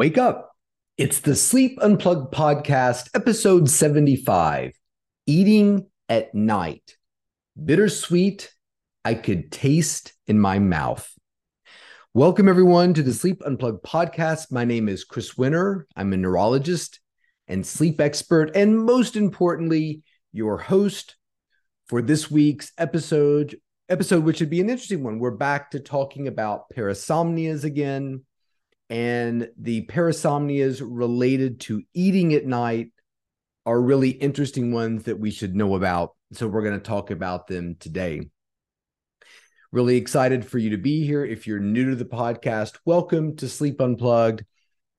Wake up. It's the Sleep Unplugged podcast, episode 75 Eating at Night. Bittersweet, I could taste in my mouth. Welcome, everyone, to the Sleep Unplugged podcast. My name is Chris Winter. I'm a neurologist and sleep expert, and most importantly, your host for this week's episode. Episode, which would be an interesting one. We're back to talking about parasomnias again and the parasomnias related to eating at night are really interesting ones that we should know about. So we're going to talk about them today. Really excited for you to be here. If you're new to the podcast, welcome to Sleep Unplugged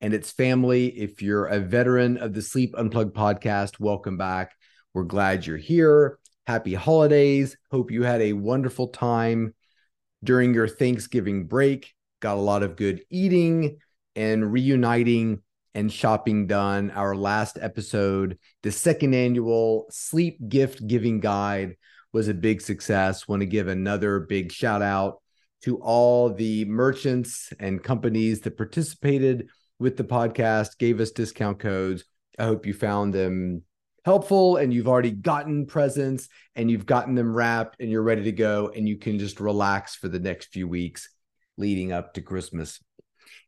and its family. If you're a veteran of the Sleep Unplugged podcast, welcome back. We're glad you're here. Happy holidays. Hope you had a wonderful time during your Thanksgiving break got a lot of good eating and reuniting and shopping done. Our last episode, the second annual sleep gift giving guide, was a big success. Want to give another big shout out to all the merchants and companies that participated with the podcast, gave us discount codes. I hope you found them helpful and you've already gotten presents and you've gotten them wrapped and you're ready to go and you can just relax for the next few weeks leading up to Christmas.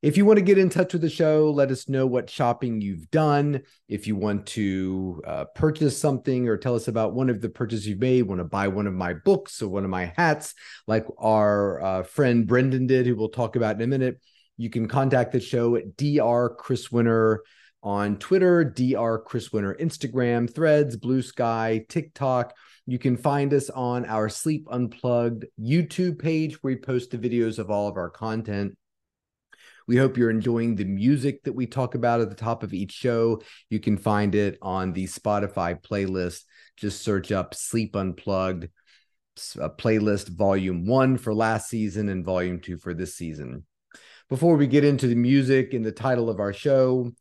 If you want to get in touch with the show, let us know what shopping you've done. If you want to uh, purchase something or tell us about one of the purchases you've made, want to buy one of my books or one of my hats, like our uh, friend Brendan did, who we'll talk about in a minute, you can contact the show at Dr. Chris Winter on Twitter, Dr. Chris Winter, Instagram, Threads, Bluesky, TikTok you can find us on our Sleep Unplugged YouTube page where we post the videos of all of our content. We hope you're enjoying the music that we talk about at the top of each show. You can find it on the Spotify playlist. Just search up Sleep Unplugged uh, playlist volume one for last season and volume two for this season. Before we get into the music and the title of our show,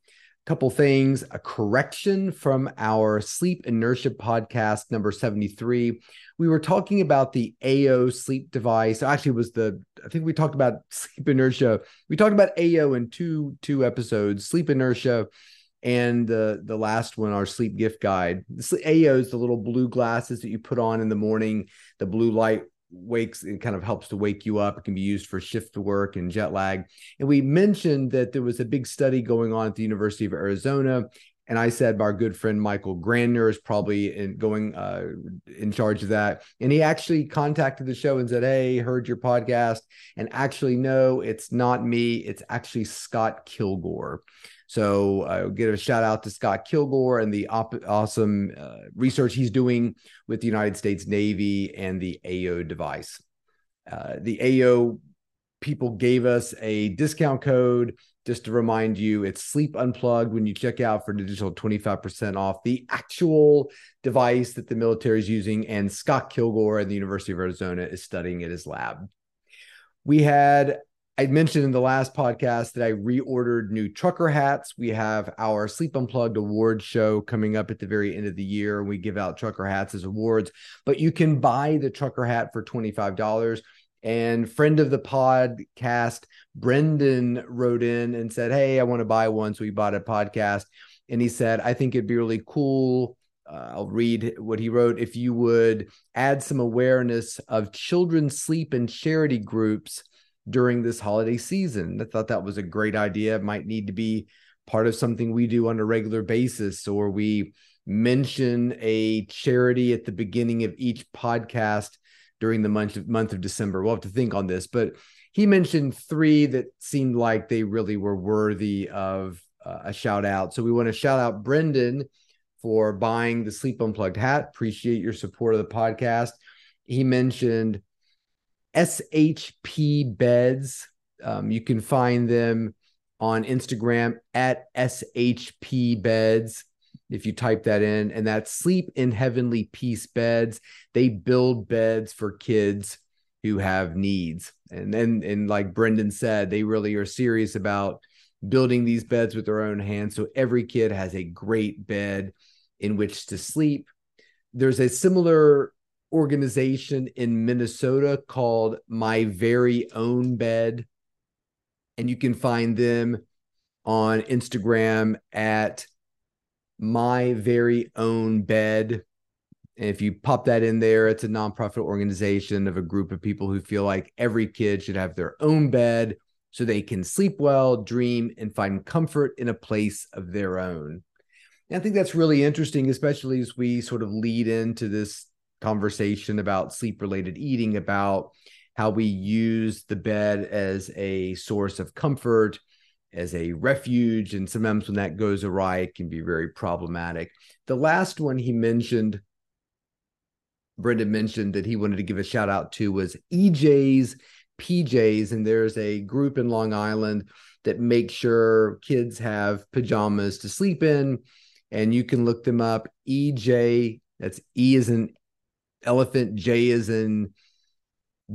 couple things. A correction from our sleep inertia podcast number 73 we were talking about the ayo sleep device. Actually was the i think we talked about sleep inertia. We talked about ayo in two two episodes sleep inertia and the the last one our sleep gift guide. The ayo is the little blue glasses that you put on in the morning the blue light wakes it kind of helps to wake you up. It can be used for shift work and jet lag. And we mentioned that there was a big study going on at the university of arizona. And i said our good friend michael grandner is probably in, going uh, in charge of that. And he actually contacted the show and said hey heard your podcast. And actually no it's not me. It's actually scott killgore so I'll give a shout out to Scott Killgore and the op- awesome uh, research he's doing with the United States Navy and the AYO device. Uh, the AYO people gave us a discount code just to remind you it's sleep unplugged when you check out for an additional 25% off the actual device that the military is using and scott killgore at the university of arizona is studying at his lab we had I mentioned in the last podcast that I reordered new trucker hats. We have our Sleep Unplugged award show coming up at the very end of the year. We give out trucker hats as awards, but you can buy the trucker hat for $25. And friend of the podcast, Brendan wrote in and said, Hey, I want to buy one. So we bought a podcast. And he said, I think it'd be really cool. Uh, I'll read what he wrote. If you would add some awareness of children's sleep and charity groups during this holiday season. I thought that was a great idea. It might need to be part of something we do on a regular basis, or we mention a charity at the beginning of each podcast during the month of, month of December. We'll have to think on this, but he mentioned three that seemed like they really were worthy of uh, a shout out. So we want to shout out Brendan for buying the Sleep Unplugged hat. Appreciate your support of the podcast. He mentioned SHP Beds. Um, you can find them on Instagram at SHP Beds. If you type that in, and that's Sleep in Heavenly Peace Beds. They build beds for kids who have needs. And then, and like Brendan said, they really are serious about building these beds with their own hands. So every kid has a great bed in which to sleep. There's a similar organization in Minnesota called My Very Own Bed. And you can find them on Instagram at my very own bed. And if you pop that in there, it's a nonprofit organization of a group of people who feel like every kid should have their own bed so they can sleep well, dream, and find comfort in a place of their own. And I think that's really interesting, especially as we sort of lead into this conversation about sleep related eating, about how we use the bed as a source of comfort, as a refuge. And sometimes when that goes awry, it can be very problematic. The last one he mentioned, Brendan mentioned that he wanted to give a shout out to was EJ's PJs. And there's a group in Long Island that makes sure kids have pajamas to sleep in. And you can look them up. EJ, that's E is in elephant, J is in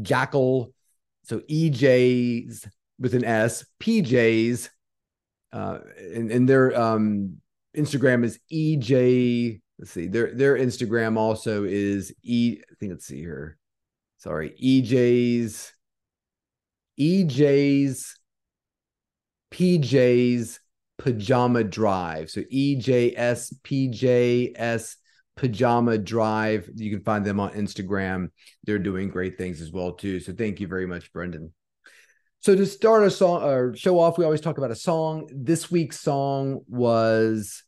jackal. So EJ's with an S, PJs, uh, and, and their um, Instagram is EJ. Let's see, their their Instagram also is E. I think let's see here. Sorry, EJ's, EJ's, PJ's Pajama Drive. So EJS PJS Pajama Drive. You can find them on Instagram. They're doing great things as well too. So thank you very much, Brendan. So to start a song or show off, we always talk about a song. This week's song was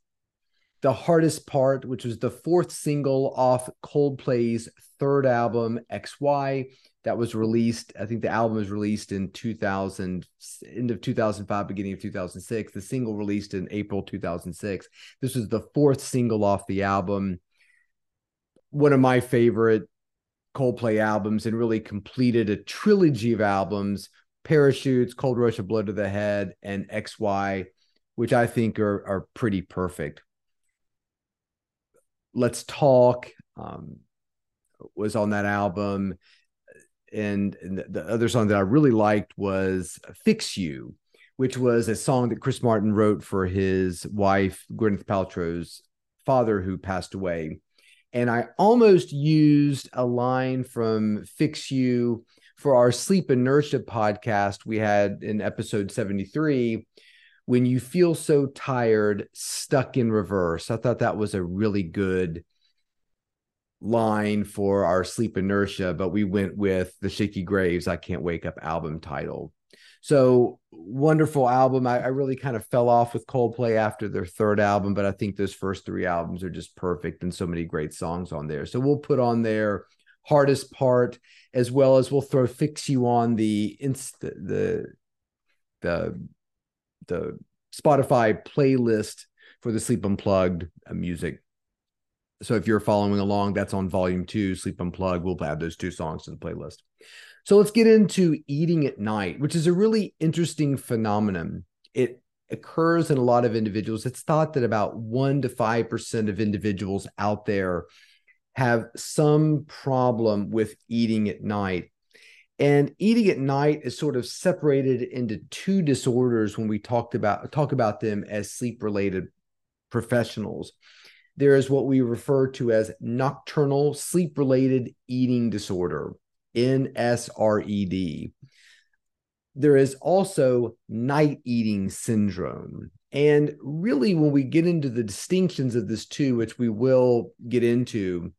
the hardest part, which was the fourth single off Coldplay's third album, XY, that was released. I think the album was released in 2000, end of 2005, beginning of 2006. The single released in April 2006. This was the fourth single off the album. One of my favorite Coldplay albums and really completed a trilogy of albums parachutes, cold rush of blood to the head, and XY, which I think are are pretty perfect. Let's talk um, was on that album, and, and the other song that I really liked was "Fix You," which was a song that Chris Martin wrote for his wife Gwyneth Paltrow's father, who passed away. And I almost used a line from "Fix You." for our sleep inertia podcast we had in episode 73 when you feel so tired stuck in reverse i thought that was a really good line for our sleep inertia but we went with the Shakey Graves i can't wake up album title so wonderful album I, I really kind of fell off with coldplay after their third album but i think those first three albums are just perfect and so many great songs on there so we'll put on there hardest part, as well as we'll throw fix you on the inst the the the Spotify playlist for the Sleep Unplugged uh, music. So if you're following along, that's on volume two, Sleep Unplugged. We'll add those two songs to the playlist. So let's get into eating at night, which is a really interesting phenomenon. It occurs in a lot of individuals. It's thought that about one to five percent of individuals out there have some problem with eating at night. And eating at night is sort of separated into two disorders when we talked about talk about them as sleep related professionals. There is what we refer to as nocturnal sleep related eating disorder, NSRED. There is also night eating syndrome. And really, when we get into the distinctions of this two, which we will get into,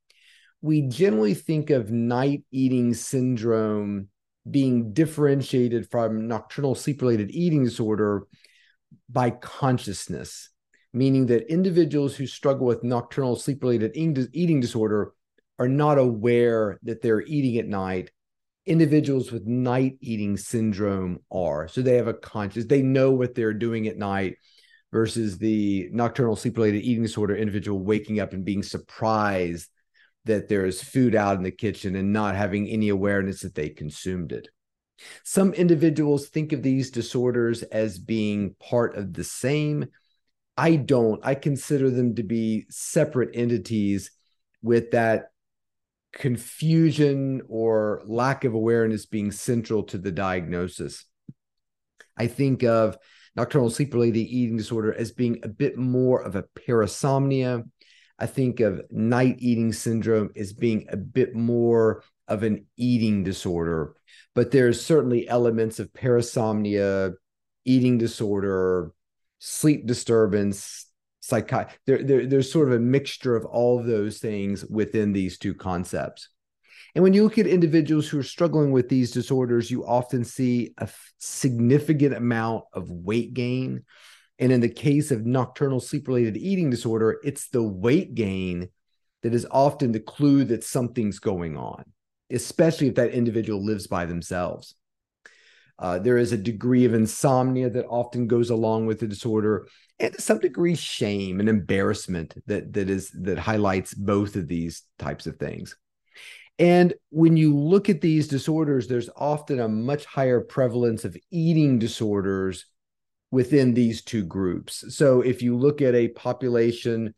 we generally think of night eating syndrome being differentiated from nocturnal sleep related eating disorder by consciousness, meaning that individuals who struggle with nocturnal sleep related eating disorder are not aware that they're eating at night. Individuals with night eating syndrome are. So they have a conscious, they know what they're doing at night versus the nocturnal sleep related eating disorder individual waking up and being surprised that there is food out in the kitchen and not having any awareness that they consumed it. Some individuals think of these disorders as being part of the same. I don't. I consider them to be separate entities with that confusion or lack of awareness being central to the diagnosis. I think of nocturnal sleep related eating disorder as being a bit more of a parasomnia I think of night eating syndrome as being a bit more of an eating disorder, but there's certainly elements of parasomnia, eating disorder, sleep disturbance, psychi- there, there, there's sort of a mixture of all of those things within these two concepts. And when you look at individuals who are struggling with these disorders, you often see a significant amount of weight gain. And in the case of nocturnal sleep related eating disorder, it's the weight gain that is often the clue that something's going on, especially if that individual lives by themselves. Uh, there is a degree of insomnia that often goes along with the disorder, and to some degree, shame and embarrassment that that is that highlights both of these types of things. And when you look at these disorders, there's often a much higher prevalence of eating disorders within these two groups. So if you look at a population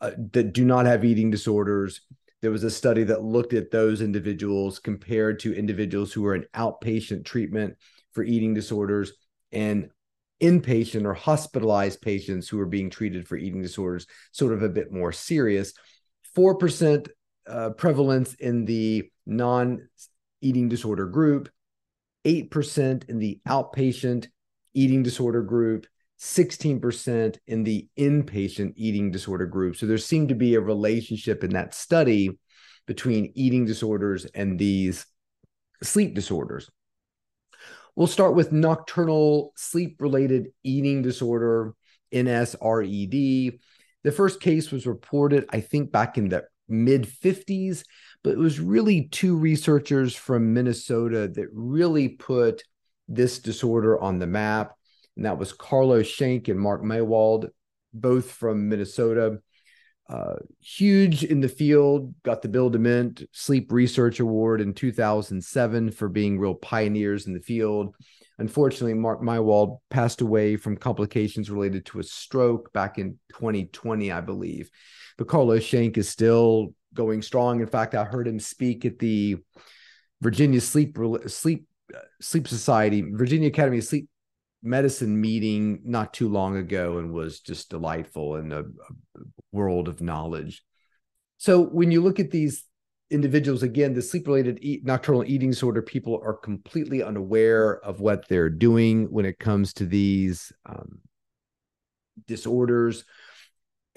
uh, that do not have eating disorders, there was a study that looked at those individuals compared to individuals who were in outpatient treatment for eating disorders and inpatient or hospitalized patients who were being treated for eating disorders, sort of a bit more serious. 4% uh, prevalence in the non eating disorder group, 8% in the outpatient eating disorder group, 16% in the inpatient eating disorder group. So there seemed to be a relationship in that study between eating disorders and these sleep disorders. We'll start with nocturnal sleep related eating disorder, NSRED. The first case was reported, I think, back in the mid 50s, but it was really two researchers from Minnesota that really put this disorder on the map. And that was Carlos Schenck and Mark Mahowald, both from Minnesota. Uh, huge in the field, got the Bill Dement Sleep Research Award in 2007 for being real pioneers in the field. Unfortunately, Mark Mahowald passed away from complications related to a stroke back in 2020, I believe but Carlos Schenck is still going strong. In fact, I heard him speak at the Virginia Sleep Sleep Sleep Society, Virginia Academy of Sleep Medicine meeting not too long ago, and was just delightful and a, a world of knowledge. So when you look at these individuals again the sleep related eat, nocturnal eating disorder people are completely unaware of what they're doing when it comes to these um, disorders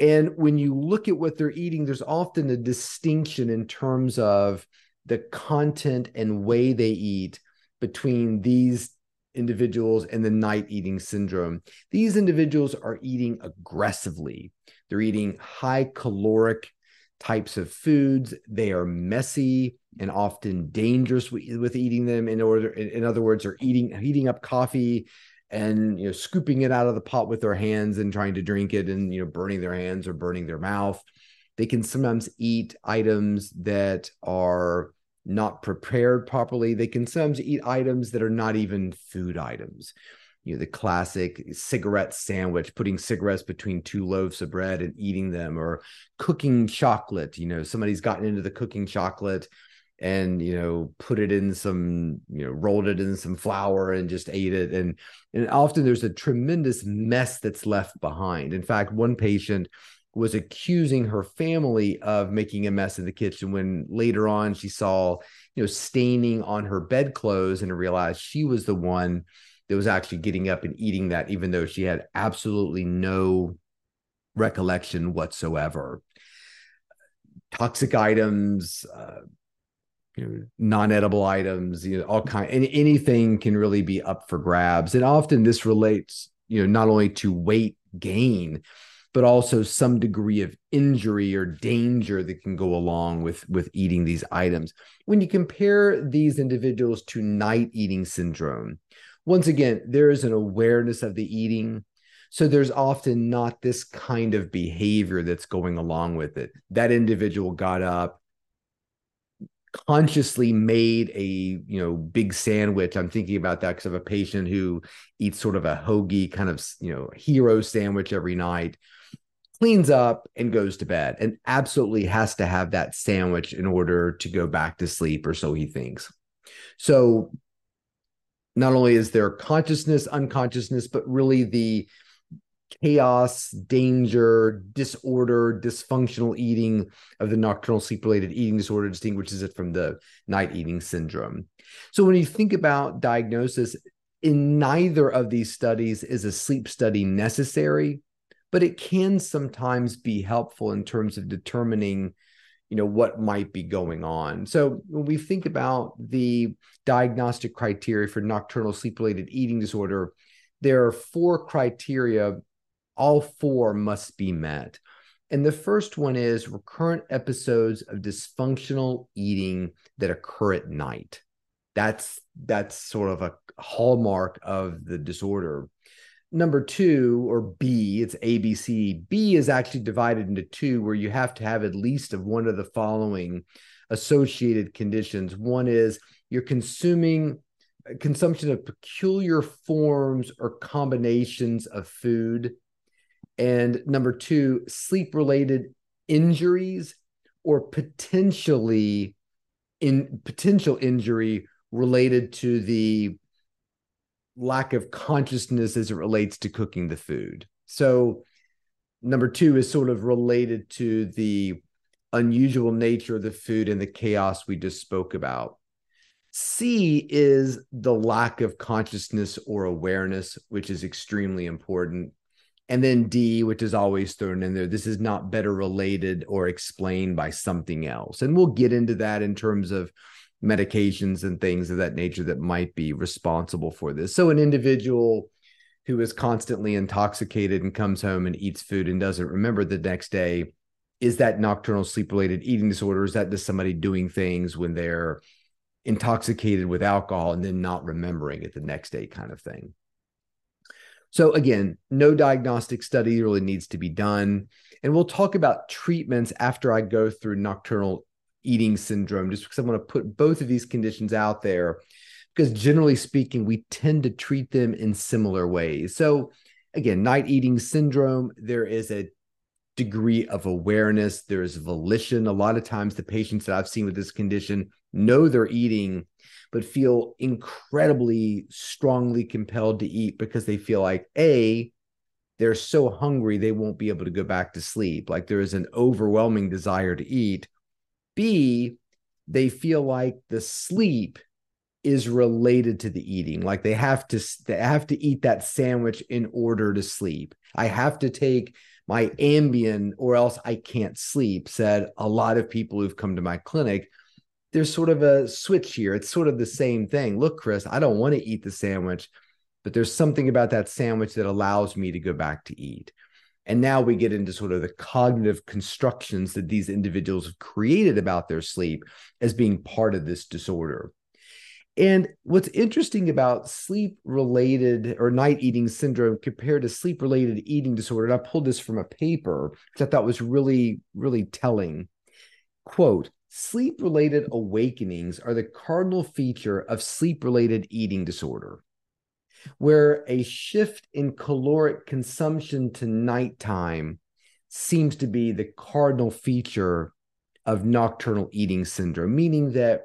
and when you look at what they're eating, there's often a distinction in terms of the content and way they eat between these individuals and the night eating syndrome. These individuals are eating aggressively, they're eating high caloric types of foods. They are messy and often dangerous with, eating them. In order, in, in other words, are eating heating up coffee and you know scooping it out of the pot with their hands and trying to drink it and you know burning their hands or burning their mouth they can sometimes eat items that are not prepared properly. They can sometimes eat items that are not even food items. You know the classic cigarette sandwich putting cigarettes between two loaves of bread and eating them or cooking chocolate. You know somebody's gotten into the cooking chocolate and you know put it in some you know rolled it in some flour and just ate it. And and often there's a tremendous mess that's left behind. In fact one patient was accusing her family of making a mess in the kitchen when later on she saw you know staining on her bedclothes and realized she was the one that was actually getting up and eating that even though she had absolutely no recollection whatsoever toxic items uh, you know, non-edible items, you know, all kind any, anything can really be up for grabs. And often this relates, you know, not only to weight gain, but also some degree of injury or danger that can go along with with eating these items. When you compare these individuals to night eating syndrome, once again, there is an awareness of the eating. So there's often not this kind of behavior that's going along with it. That individual got up, consciously made a you know big sandwich i'm thinking about that because of a patient who eats sort of a hoagie kind of you know hero sandwich every night cleans up and goes to bed and absolutely has to have that sandwich in order to go back to sleep or so he thinks so not only is there consciousness unconsciousness but really the chaos, danger, disorder, dysfunctional eating of the nocturnal sleep related eating disorder distinguishes it from the night eating syndrome. So when you think about diagnosis, In neither of these studies is a sleep study necessary, but it can sometimes be helpful in terms of determining you know what might be going on. So when we think about the diagnostic criteria for nocturnal sleep related eating disorder there are four criteria. All four must be met. And the first one is recurrent episodes of dysfunctional eating that occur at night. That's that's sort of a hallmark of the disorder number two or b it's abc b is actually divided into two where you have to have at least of one of the following associated conditions. One is you're consuming uh, consumption of peculiar forms or combinations of food. And number two sleep related injuries or potentially in potential injury related to the lack of consciousness as it relates to cooking the food. So, number two is sort of related to the unusual nature of the food and the chaos we just spoke about. C is the lack of consciousness or awareness, which is extremely important. And then D, which is always thrown in there, this is not better related or explained by something else. And we'll get into that in terms of medications and things of that nature that might be responsible for this. So, an individual who is constantly intoxicated and comes home and eats food and doesn't remember the next day is that nocturnal sleep related eating disorder? Is that just somebody doing things when they're intoxicated with alcohol and then not remembering it the next day, kind of thing? So, again, no diagnostic study really needs to be done. And we'll talk about treatments after I go through nocturnal eating syndrome, just because I want to put both of these conditions out there. Because generally speaking, we tend to treat them in similar ways. So, again, night eating syndrome, there is a degree of awareness, there's volition. A lot of times, the patients that I've seen with this condition know they're eating, but feel incredibly strongly compelled to eat because they feel like, A, they're so hungry they won't be able to go back to sleep. Like there is an overwhelming desire to eat, B, they feel like the sleep is related to the eating. Like they have to they have to eat that sandwich in order to sleep. I have to take my Ambien or else I can't sleep, said a lot of people who've come to my clinic. There's sort of a switch here. It's sort of the same thing. Look, Chris, I don't want to eat the sandwich, but there's something about that sandwich that allows me to go back to eat. And now we get into sort of the cognitive constructions that these individuals have created about their sleep as being part of this disorder. And what's interesting about sleep related or night eating syndrome compared to sleep related eating disorder, and I pulled this from a paper, which I thought was really, really telling. Quote, sleep related awakenings are the cardinal feature of sleep related eating disorder where a shift in caloric consumption to nighttime seems to be the cardinal feature of nocturnal eating syndrome, meaning that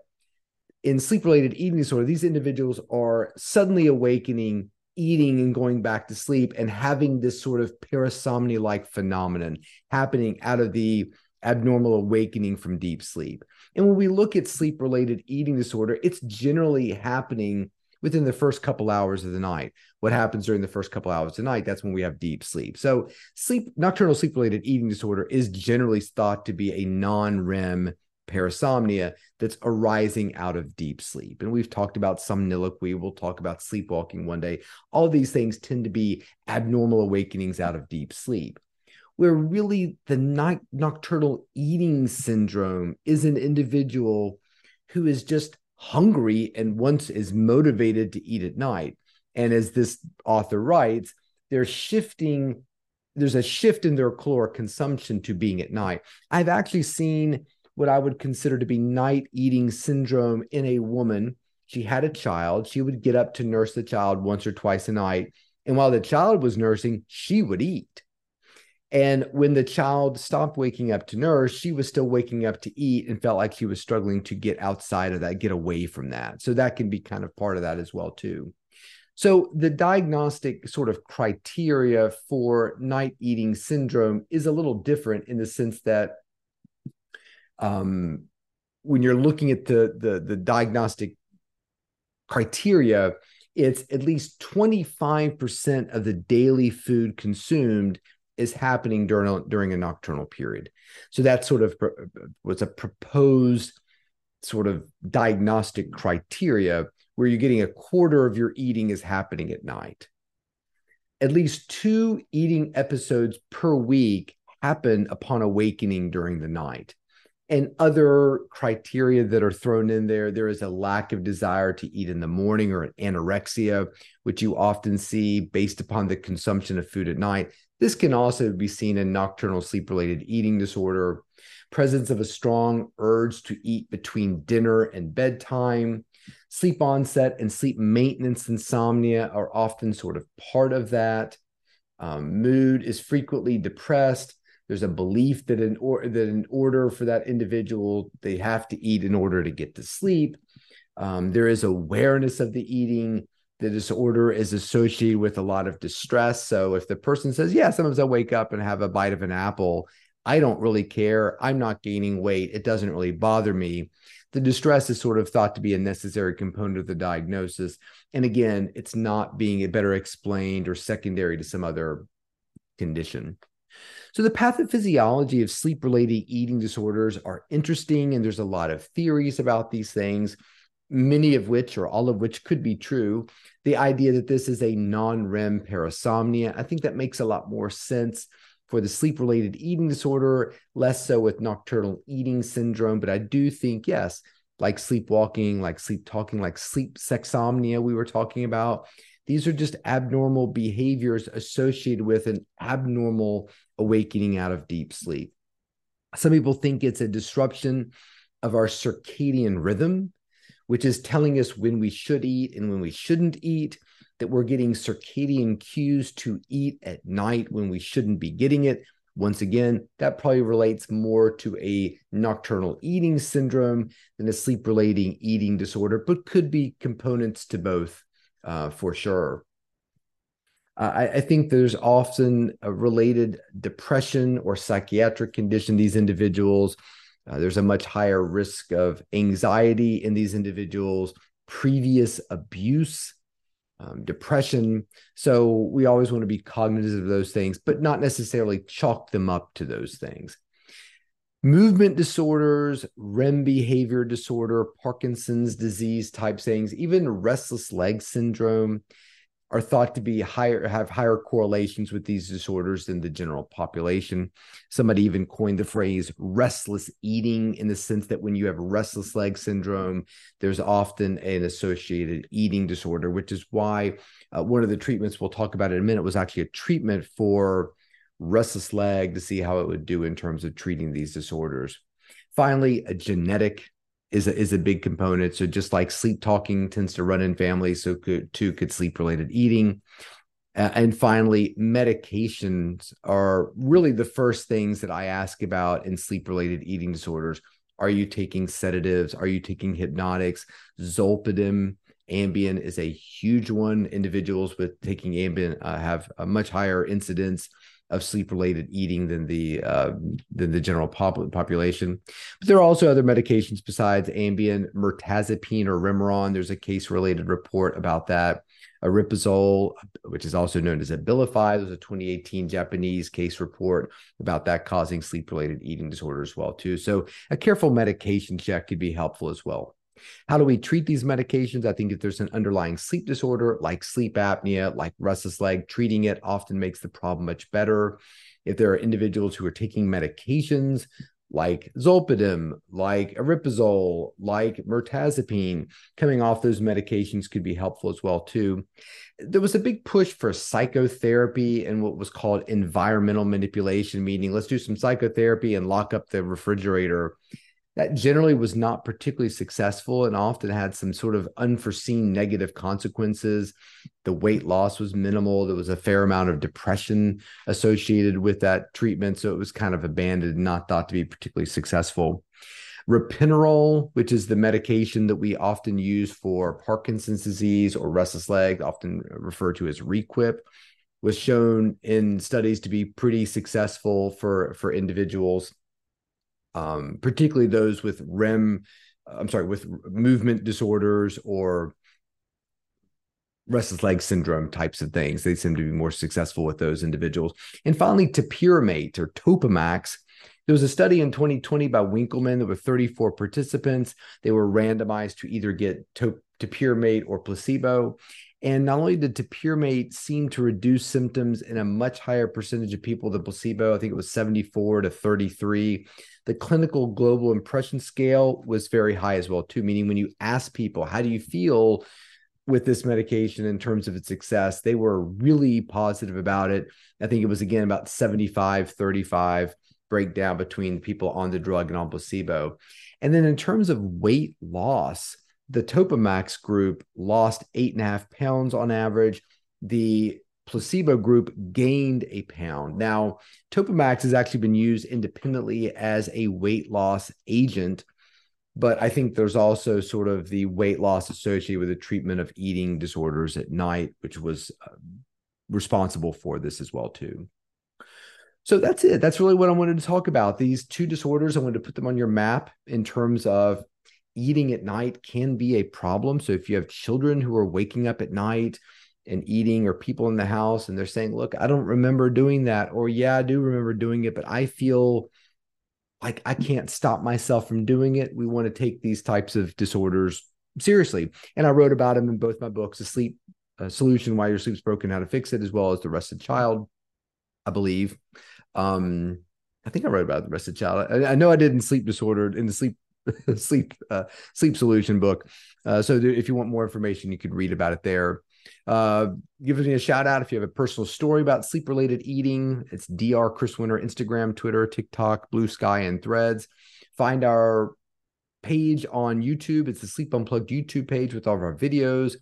in sleep related eating disorder, these individuals are suddenly awakening, eating, and going back to sleep, and having this sort of parasomnia like phenomenon happening out of the abnormal awakening from deep sleep. And when we look at sleep related eating disorder, it's generally happening within the first couple hours of the night. What happens during the first couple hours of the night? That's when we have deep sleep. So, sleep nocturnal sleep related eating disorder is generally thought to be a non REM parasomnia that's arising out of deep sleep. And we've talked about somniloquy. We'll talk about sleepwalking one day. All these things tend to be abnormal awakenings out of deep sleep. Where really the night nocturnal eating syndrome is an individual who is just hungry and once is motivated to eat at night. And as this author writes, they're shifting, there's a shift in their caloric consumption to being at night. I've actually seen what I would consider to be night eating syndrome in a woman. She had a child. She would get up to nurse the child once or twice a night. And while the child was nursing, she would eat. And when the child stopped waking up to nurse, she was still waking up to eat and felt like she was struggling to get outside of that, get away from that. So that can be kind of part of that as well too. So the diagnostic sort of criteria for night eating syndrome is a little different in the sense that um, when you're looking at the the, the diagnostic criteria, it's at least 25% of the daily food consumed is happening during a, during a nocturnal period. So that sort of was a proposed sort of diagnostic criteria where you're getting a quarter of your eating is happening at night. At least two eating episodes per week happen upon awakening during the night. And other criteria that are thrown in there there is a lack of desire to eat in the morning or an anorexia, which you often see based upon the consumption of food at night. This can also be seen in nocturnal sleep related eating disorder, presence of a strong urge to eat between dinner and bedtime. Sleep onset and sleep maintenance insomnia are often sort of part of that. Um, mood is frequently depressed. There's a belief that in, or, that in order for that individual, they have to eat in order to get to sleep. Um, there is awareness of the eating the disorder is associated with a lot of distress. So if the person says, Yeah, sometimes I wake up and have a bite of an apple, I don't really care. I'm not gaining weight. It doesn't really bother me. The distress is sort of thought to be a necessary component of the diagnosis. And again, it's not being better explained or secondary to some other condition. So, the pathophysiology of sleep related eating disorders are interesting, and there's a lot of theories about these things many of which or all of which could be true. The idea that this is a non REM parasomnia, I think that makes a lot more sense for the sleep related eating disorder, less so with nocturnal eating syndrome. But I do think, yes, like sleepwalking, like sleep talking, like sleep sexomnia, we were talking about. These are just abnormal behaviors associated with an abnormal awakening out of deep sleep. Some people think it's a disruption of our circadian rhythm, which is telling us when we should eat and when we shouldn't eat, that we're getting circadian cues to eat at night when we shouldn't be getting it. Once again, that probably relates more to a nocturnal eating syndrome than a sleep relating eating disorder, but could be components to both uh, for sure. Uh, I, I, think there's often a related depression or psychiatric condition these individuals uh, there's a much higher risk of anxiety in these individuals, previous abuse, um, depression. So we always want to be cognizant of those things, but not necessarily chalk them up to those things. Movement disorders, REM behavior disorder, Parkinson's disease type things, even restless leg syndrome, are thought to be higher have higher correlations with these disorders than the general population. Somebody even coined the phrase restless eating in the sense that when you have restless leg syndrome there's often an associated eating disorder which is why uh, one of the treatments we'll talk about in a minute was actually a treatment for restless leg to see how it would do in terms of treating these disorders. Finally a genetic is a, is a big component. So just like sleep talking tends to run in families, so could too could sleep related eating. Uh, and finally, medications are really the first things that I ask about in sleep related eating disorders. Are you taking sedatives? Are you taking hypnotics? Zolpidem, Ambien is a huge one. Individuals with taking Ambien uh, have a much higher incidence of sleep related eating than the uh, than the general pop- population. But there are also other medications besides Ambien, mirtazapine or Remeron. There's a case related report about that. Aripiprazole, which is also known as Abilify, there's a 2018 Japanese case report about that causing sleep related eating disorder as well too. So a careful medication check could be helpful as well. How do we treat these medications? I think if there's an underlying sleep disorder like sleep apnea, like restless leg, treating it often makes the problem much better. If there are individuals who are taking medications like zolpidem, like aripiprazole, like mirtazapine, coming off those medications could be helpful as well too. There was a big push for psychotherapy and what was called environmental manipulation, meaning let's do some psychotherapy and lock up the refrigerator that generally was not particularly successful and often had some sort of unforeseen negative consequences. The weight loss was minimal. There was a fair amount of depression associated with that treatment. So it was kind of abandoned, not thought to be particularly successful. Ropinirole, which is the medication that we often use for Parkinson's disease or restless leg, often referred to as Requip, was shown in studies to be pretty successful for, for individuals um, particularly those with REM, I'm sorry, with movement disorders or restless leg syndrome types of things. They seem to be more successful with those individuals. And finally, topiramate or Topamax. There was a study in 2020 by Winkelman. There were 34 participants. They were randomized to either get to- topiramate or placebo. And not only did topiramate seem to reduce symptoms in a much higher percentage of people than placebo, I think it was 74 to 33. The clinical global impression scale was very high as well, too, meaning when you ask people, how do you feel with this medication in terms of its success, they were really positive about it. I think it was again about 75, 35 breakdown between people on the drug and on placebo. And then in terms of weight loss, the Topamax group lost eight and a half pounds on average. The placebo group gained a pound. Now, Topamax has actually been used independently as a weight loss agent but I think there's also sort of the weight loss associated with the treatment of eating disorders at night, which was uh, responsible for this as well too. So that's it. That's really what I wanted to talk about. These two disorders, I wanted to put them on your map in terms of eating at night can be a problem. So if you have children who are waking up at night and eating or people in the house and they're saying, "Look, I don't remember doing that," or "Yeah, I do remember doing it, but I feel like I can't stop myself from doing it. We want to take these types of disorders seriously. And I wrote about them in both my books, The Sleep uh, Solution, Why Your Sleep's Broken, How to Fix It, as well as The Rested Child, I believe. Um, I think I wrote about The Rested Child. I, I know I did in Sleep Disordered, in the Sleep sleep uh, sleep solution book. Uh, so if you want more information, you could read about it there. Uh, give me a shout out if you have a personal story about sleep related eating. It's Dr. Chris Winter, Instagram, Twitter, TikTok, Bluesky, and Threads. Find our page on YouTube. It's the Sleep Unplugged YouTube page with all of our videos.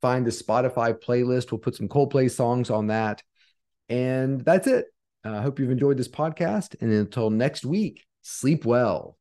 Find the Spotify playlist. We'll put some Coldplay songs on that. And that's it. I uh, hope you've enjoyed this podcast. And until next week, sleep well.